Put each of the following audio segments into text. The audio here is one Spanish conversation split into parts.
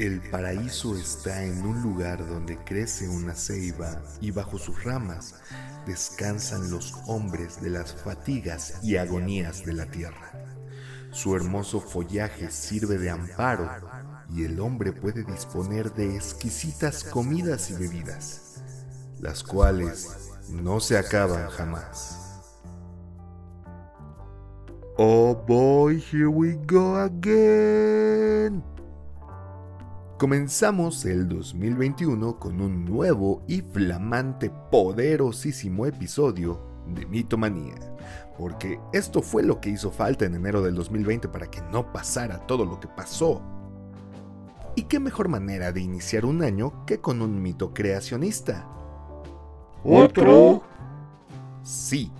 El paraíso está en un lugar donde crece una ceiba y bajo sus ramas descansan los hombres de las fatigas y agonías de la tierra. Su hermoso follaje sirve de amparo y el hombre puede disponer de exquisitas comidas y bebidas, las cuales no se acaban jamás. Oh boy, here we go again. Comenzamos el 2021 con un nuevo y flamante, poderosísimo episodio de Mitomanía, porque esto fue lo que hizo falta en enero del 2020 para que no pasara todo lo que pasó. ¿Y qué mejor manera de iniciar un año que con un mito creacionista? ¿Otro? Sí,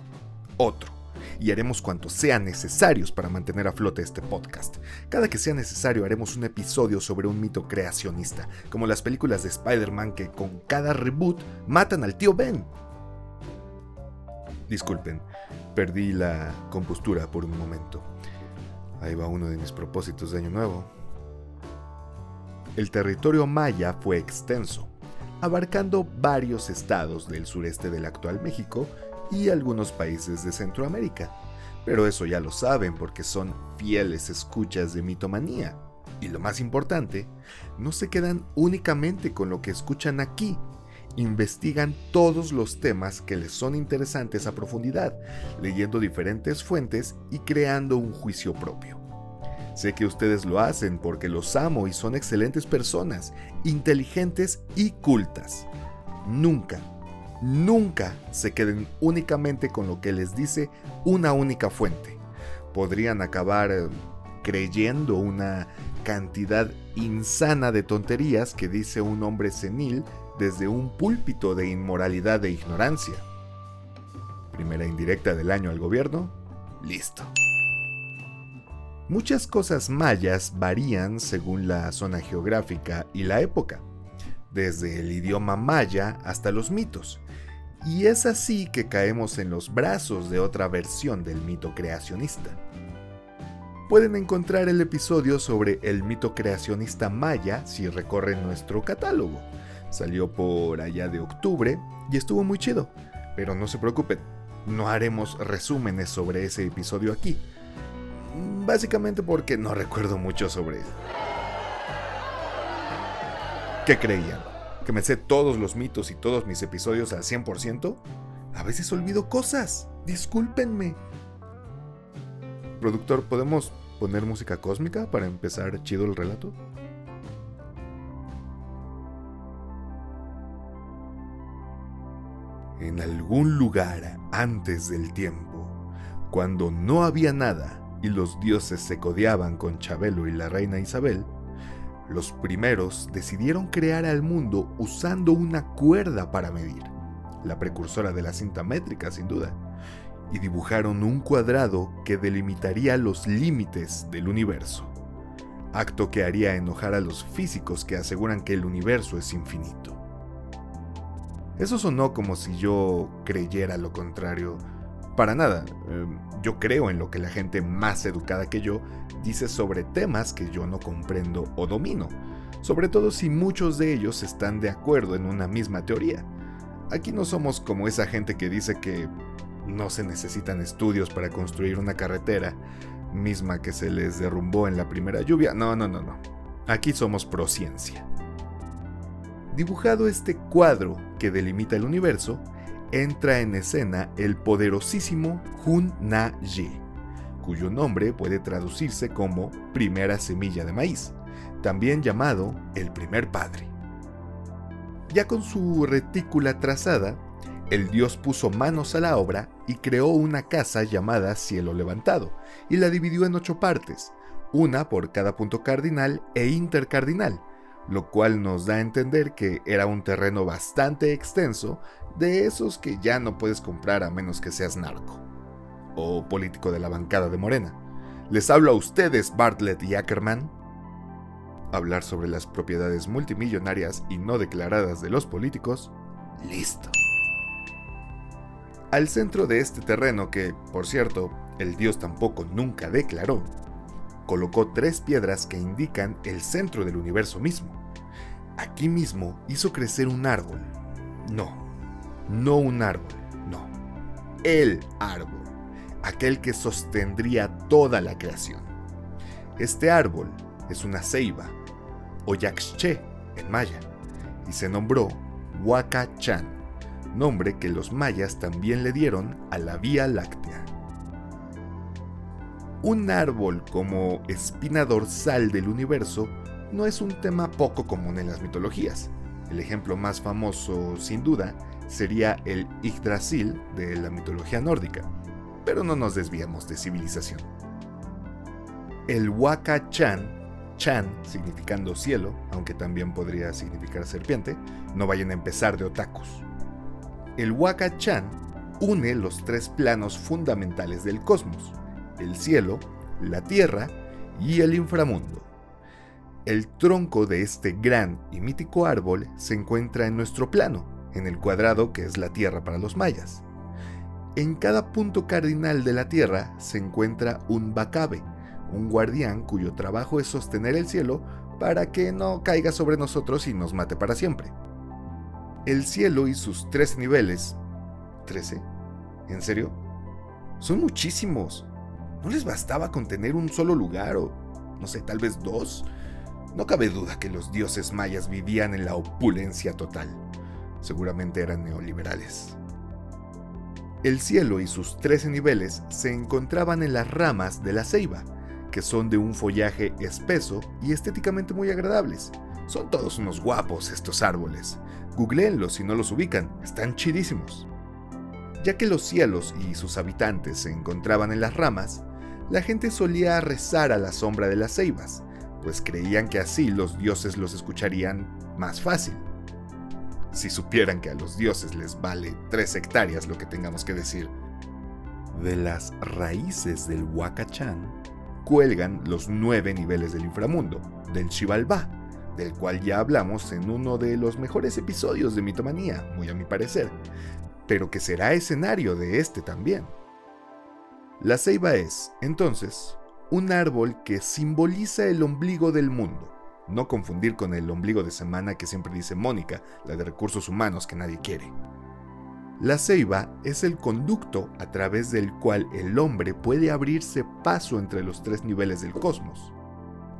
otro y haremos cuantos sean necesarios para mantener a flote este podcast. Cada que sea necesario haremos un episodio sobre un mito creacionista, como las películas de Spider-Man que con cada reboot matan al tío Ben. Disculpen, perdí la compostura por un momento. Ahí va uno de mis propósitos de año nuevo. El territorio maya fue extenso, abarcando varios estados del sureste del actual México y algunos países de Centroamérica. Pero eso ya lo saben porque son fieles escuchas de mitomanía. Y lo más importante, no se quedan únicamente con lo que escuchan aquí, investigan todos los temas que les son interesantes a profundidad, leyendo diferentes fuentes y creando un juicio propio. Sé que ustedes lo hacen porque los amo y son excelentes personas, inteligentes y cultas. Nunca Nunca se queden únicamente con lo que les dice una única fuente. Podrían acabar eh, creyendo una cantidad insana de tonterías que dice un hombre senil desde un púlpito de inmoralidad e ignorancia. Primera indirecta del año al gobierno. Listo. Muchas cosas mayas varían según la zona geográfica y la época, desde el idioma maya hasta los mitos, y es así que caemos en los brazos de otra versión del mito creacionista. Pueden encontrar el episodio sobre el mito creacionista maya si recorren nuestro catálogo. Salió por allá de octubre y estuvo muy chido, pero no se preocupen, no haremos resúmenes sobre ese episodio aquí. Básicamente porque no recuerdo mucho sobre él. ¿Qué creían? Que me sé todos los mitos y todos mis episodios al 100%, a veces olvido cosas. Discúlpenme. Productor, ¿podemos poner música cósmica para empezar chido el relato? En algún lugar antes del tiempo, cuando no había nada y los dioses se codeaban con Chabelo y la reina Isabel, los primeros decidieron crear al mundo usando una cuerda para medir, la precursora de la cinta métrica sin duda, y dibujaron un cuadrado que delimitaría los límites del universo, acto que haría enojar a los físicos que aseguran que el universo es infinito. Eso sonó como si yo creyera lo contrario, para nada. Em, yo creo en lo que la gente más educada que yo dice sobre temas que yo no comprendo o domino, sobre todo si muchos de ellos están de acuerdo en una misma teoría. Aquí no somos como esa gente que dice que no se necesitan estudios para construir una carretera, misma que se les derrumbó en la primera lluvia. No, no, no, no. Aquí somos pro ciencia. Dibujado este cuadro que delimita el universo, entra en escena el poderosísimo Hun Na Ye, cuyo nombre puede traducirse como primera semilla de maíz, también llamado el primer padre. Ya con su retícula trazada, el dios puso manos a la obra y creó una casa llamada Cielo Levantado, y la dividió en ocho partes, una por cada punto cardinal e intercardinal, lo cual nos da a entender que era un terreno bastante extenso, de esos que ya no puedes comprar a menos que seas narco o político de la bancada de Morena. Les hablo a ustedes, Bartlett y Ackerman. Hablar sobre las propiedades multimillonarias y no declaradas de los políticos. Listo. Al centro de este terreno que, por cierto, el dios tampoco nunca declaró, colocó tres piedras que indican el centro del universo mismo. Aquí mismo hizo crecer un árbol. No, no un árbol, no. El árbol, aquel que sostendría toda la creación. Este árbol es una ceiba, o yaxche en maya, y se nombró Huacachan, nombre que los mayas también le dieron a la Vía Láctea. Un árbol como espina dorsal del universo no es un tema poco común en las mitologías. El ejemplo más famoso, sin duda, sería el Yggdrasil de la mitología nórdica, pero no nos desviamos de civilización. El Waka Chan, Chan significando cielo, aunque también podría significar serpiente, no vayan a empezar de otakus. El Waka Chan une los tres planos fundamentales del cosmos, el cielo, la tierra y el inframundo. El tronco de este gran y mítico árbol se encuentra en nuestro plano, en el cuadrado que es la Tierra para los mayas. En cada punto cardinal de la Tierra se encuentra un bacabe, un guardián cuyo trabajo es sostener el cielo para que no caiga sobre nosotros y nos mate para siempre. El cielo y sus tres niveles... ¿13? ¿En serio? Son muchísimos. ¿No les bastaba con tener un solo lugar o, no sé, tal vez dos? No cabe duda que los dioses mayas vivían en la opulencia total. Seguramente eran neoliberales. El cielo y sus trece niveles se encontraban en las ramas de la ceiba, que son de un follaje espeso y estéticamente muy agradables. Son todos unos guapos estos árboles. Googleenlos si no los ubican, están chidísimos. Ya que los cielos y sus habitantes se encontraban en las ramas, la gente solía rezar a la sombra de las ceibas, pues creían que así los dioses los escucharían más fácil. Si supieran que a los dioses les vale tres hectáreas lo que tengamos que decir. De las raíces del Huacachán cuelgan los nueve niveles del inframundo, del Xibalbá, del cual ya hablamos en uno de los mejores episodios de Mitomanía, muy a mi parecer, pero que será escenario de este también. La ceiba es, entonces, un árbol que simboliza el ombligo del mundo. No confundir con el ombligo de semana que siempre dice Mónica, la de recursos humanos que nadie quiere. La ceiba es el conducto a través del cual el hombre puede abrirse paso entre los tres niveles del cosmos.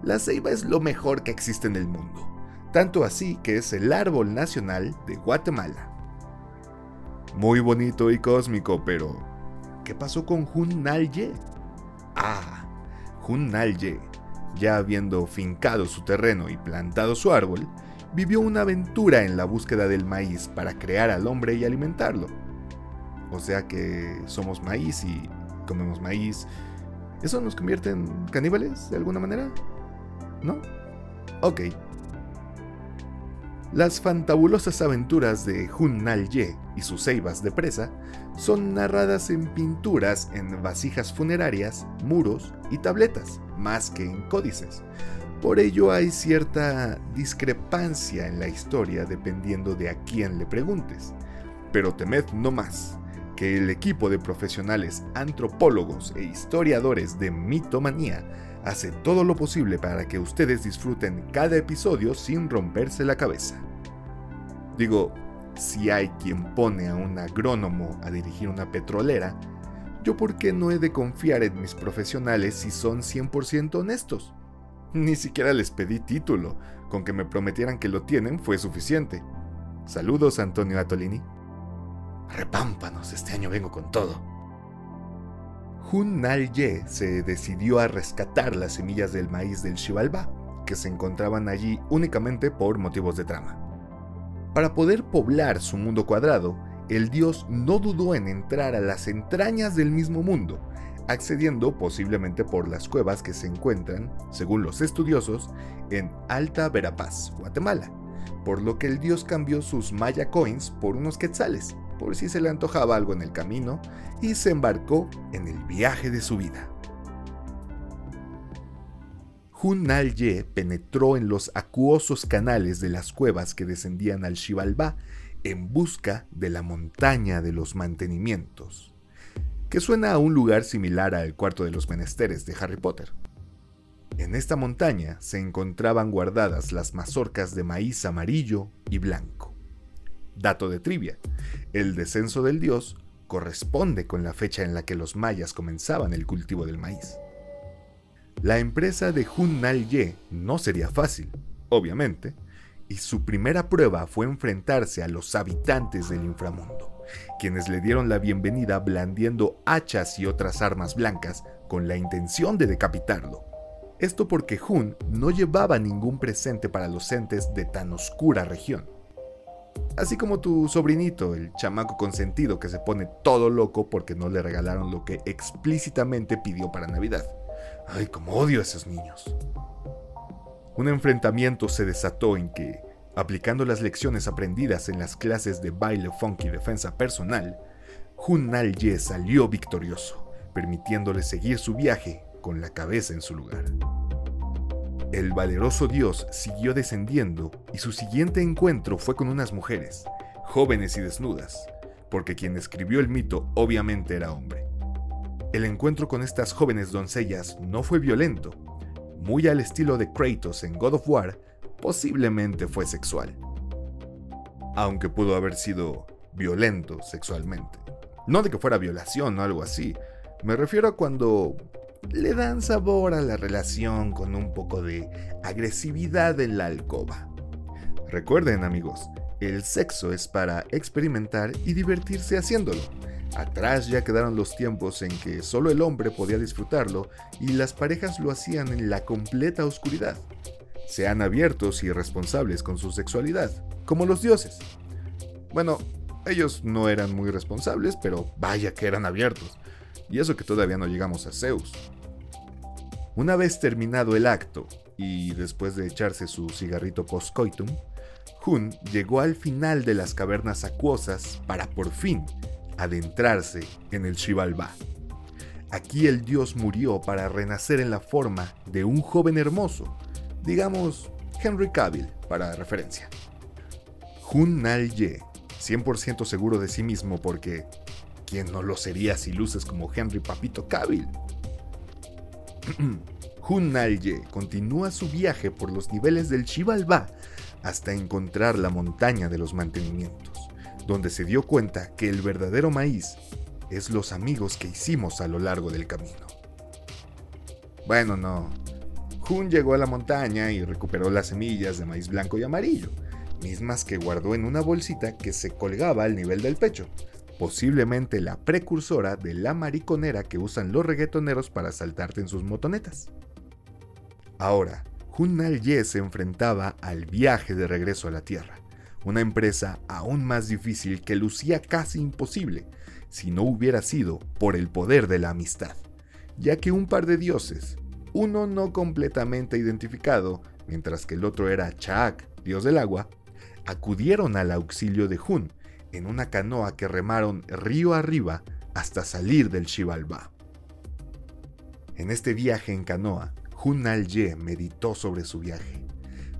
La ceiba es lo mejor que existe en el mundo, tanto así que es el árbol nacional de Guatemala. Muy bonito y cósmico, pero ¿Qué pasó con Hun Nalye? Ah, Hun Nalye, ya habiendo fincado su terreno y plantado su árbol, vivió una aventura en la búsqueda del maíz para crear al hombre y alimentarlo. O sea que somos maíz y comemos maíz. ¿Eso nos convierte en caníbales de alguna manera? ¿No? Ok. Las fantabulosas aventuras de Hun Nal-ye y sus ceibas de presa son narradas en pinturas en vasijas funerarias, muros y tabletas, más que en códices. Por ello hay cierta discrepancia en la historia dependiendo de a quién le preguntes. Pero temed no más que el equipo de profesionales antropólogos e historiadores de mitomanía hace todo lo posible para que ustedes disfruten cada episodio sin romperse la cabeza. Digo, si hay quien pone a un agrónomo a dirigir una petrolera, yo por qué no he de confiar en mis profesionales si son 100% honestos. Ni siquiera les pedí título, con que me prometieran que lo tienen fue suficiente. Saludos, Antonio Atolini. Repámpanos, este año vengo con todo. Hun Nal-ye se decidió a rescatar las semillas del maíz del Xibalbá, que se encontraban allí únicamente por motivos de trama. Para poder poblar su mundo cuadrado, el dios no dudó en entrar a las entrañas del mismo mundo, accediendo posiblemente por las cuevas que se encuentran, según los estudiosos, en Alta Verapaz, Guatemala, por lo que el dios cambió sus Maya Coins por unos quetzales, por si se le antojaba algo en el camino, y se embarcó en el viaje de su vida. Hun Nal-ye penetró en los acuosos canales de las cuevas que descendían al Xibalbá en busca de la montaña de los mantenimientos, que suena a un lugar similar al cuarto de los menesteres de Harry Potter. En esta montaña se encontraban guardadas las mazorcas de maíz amarillo y blanco. Dato de trivia, el descenso del dios corresponde con la fecha en la que los mayas comenzaban el cultivo del maíz. La empresa de Hunnal Ye no sería fácil, obviamente, y su primera prueba fue enfrentarse a los habitantes del inframundo, quienes le dieron la bienvenida blandiendo hachas y otras armas blancas con la intención de decapitarlo. Esto porque Hun no llevaba ningún presente para los entes de tan oscura región. Así como tu sobrinito, el chamaco consentido que se pone todo loco porque no le regalaron lo que explícitamente pidió para Navidad. Ay, como odio a esos niños. Un enfrentamiento se desató en que, aplicando las lecciones aprendidas en las clases de baile funky y defensa personal, Hun Ye salió victorioso, permitiéndole seguir su viaje con la cabeza en su lugar. El valeroso dios siguió descendiendo y su siguiente encuentro fue con unas mujeres, jóvenes y desnudas, porque quien escribió el mito obviamente era hombre. El encuentro con estas jóvenes doncellas no fue violento, muy al estilo de Kratos en God of War, posiblemente fue sexual. Aunque pudo haber sido violento sexualmente. No de que fuera violación o algo así, me refiero a cuando le dan sabor a la relación con un poco de agresividad en la alcoba. Recuerden amigos, el sexo es para experimentar y divertirse haciéndolo Atrás ya quedaron los tiempos en que solo el hombre podía disfrutarlo y las parejas lo hacían en la completa oscuridad. Sean abiertos y responsables con su sexualidad, como los dioses. Bueno, ellos no eran muy responsables, pero vaya que eran abiertos. Y eso que todavía no llegamos a Zeus. Una vez terminado el acto, y después de echarse su cigarrito post-coitum, Hun llegó al final de las cavernas acuosas para por fin adentrarse en el Shivalba. Aquí el dios murió para renacer en la forma de un joven hermoso, digamos Henry Cavill para referencia. Hun Nal Ye, 100% seguro de sí mismo porque ¿quién no lo sería si luces como Henry Papito Cavill? Hun Nal Ye continúa su viaje por los niveles del Shivalba hasta encontrar la montaña de los mantenimientos donde se dio cuenta que el verdadero maíz es los amigos que hicimos a lo largo del camino. Bueno, no. Jun llegó a la montaña y recuperó las semillas de maíz blanco y amarillo, mismas que guardó en una bolsita que se colgaba al nivel del pecho, posiblemente la precursora de la mariconera que usan los reggaetoneros para saltarte en sus motonetas. Ahora, Hun Nal Ye se enfrentaba al viaje de regreso a la Tierra una empresa aún más difícil que lucía casi imposible si no hubiera sido por el poder de la amistad, ya que un par de dioses, uno no completamente identificado, mientras que el otro era Chaak, dios del agua, acudieron al auxilio de Hun en una canoa que remaron río arriba hasta salir del Shivalba. En este viaje en canoa, Hun Al-Ye meditó sobre su viaje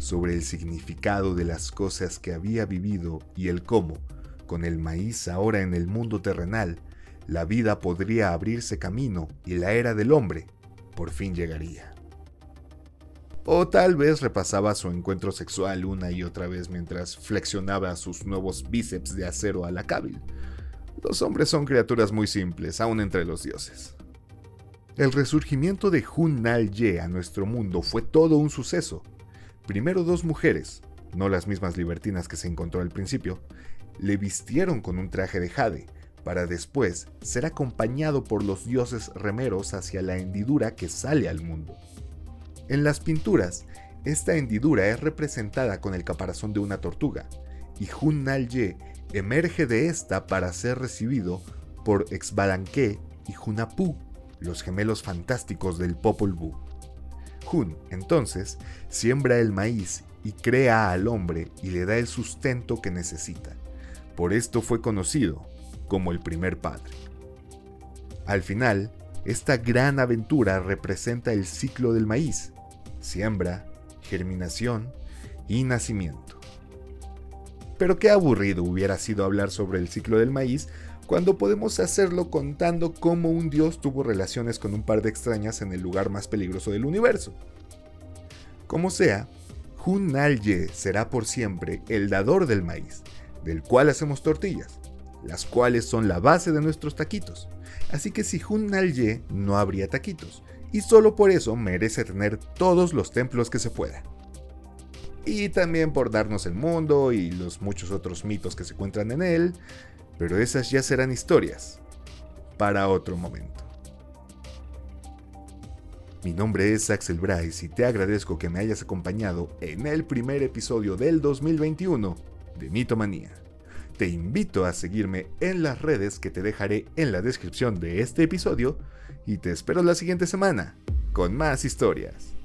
sobre el significado de las cosas que había vivido y el cómo, con el maíz ahora en el mundo terrenal, la vida podría abrirse camino y la era del hombre por fin llegaría. O tal vez repasaba su encuentro sexual una y otra vez mientras flexionaba sus nuevos bíceps de acero a la cábil. Los hombres son criaturas muy simples, aún entre los dioses. El resurgimiento de Hun Nal Ye a nuestro mundo fue todo un suceso, Primero dos mujeres, no las mismas libertinas que se encontró al principio, le vistieron con un traje de jade, para después ser acompañado por los dioses remeros hacia la hendidura que sale al mundo. En las pinturas, esta hendidura es representada con el caparazón de una tortuga, y Hun Nal-ye emerge de esta para ser recibido por Exbalanque y Hunapu, los gemelos fantásticos del Popol Vuh. Hun, entonces, siembra el maíz y crea al hombre y le da el sustento que necesita. Por esto fue conocido como el primer padre. Al final, esta gran aventura representa el ciclo del maíz, siembra, germinación y nacimiento. Pero qué aburrido hubiera sido hablar sobre el ciclo del maíz cuando podemos hacerlo contando cómo un dios tuvo relaciones con un par de extrañas en el lugar más peligroso del universo. Como sea, Hun-Nalye será por siempre el dador del maíz, del cual hacemos tortillas, las cuales son la base de nuestros taquitos. Así que si Hun-Nalye no habría taquitos, y solo por eso merece tener todos los templos que se pueda. Y también por darnos el mundo y los muchos otros mitos que se encuentran en él, pero esas ya serán historias para otro momento. Mi nombre es Axel Bryce y te agradezco que me hayas acompañado en el primer episodio del 2021 de Mitomanía. Te invito a seguirme en las redes que te dejaré en la descripción de este episodio y te espero la siguiente semana con más historias.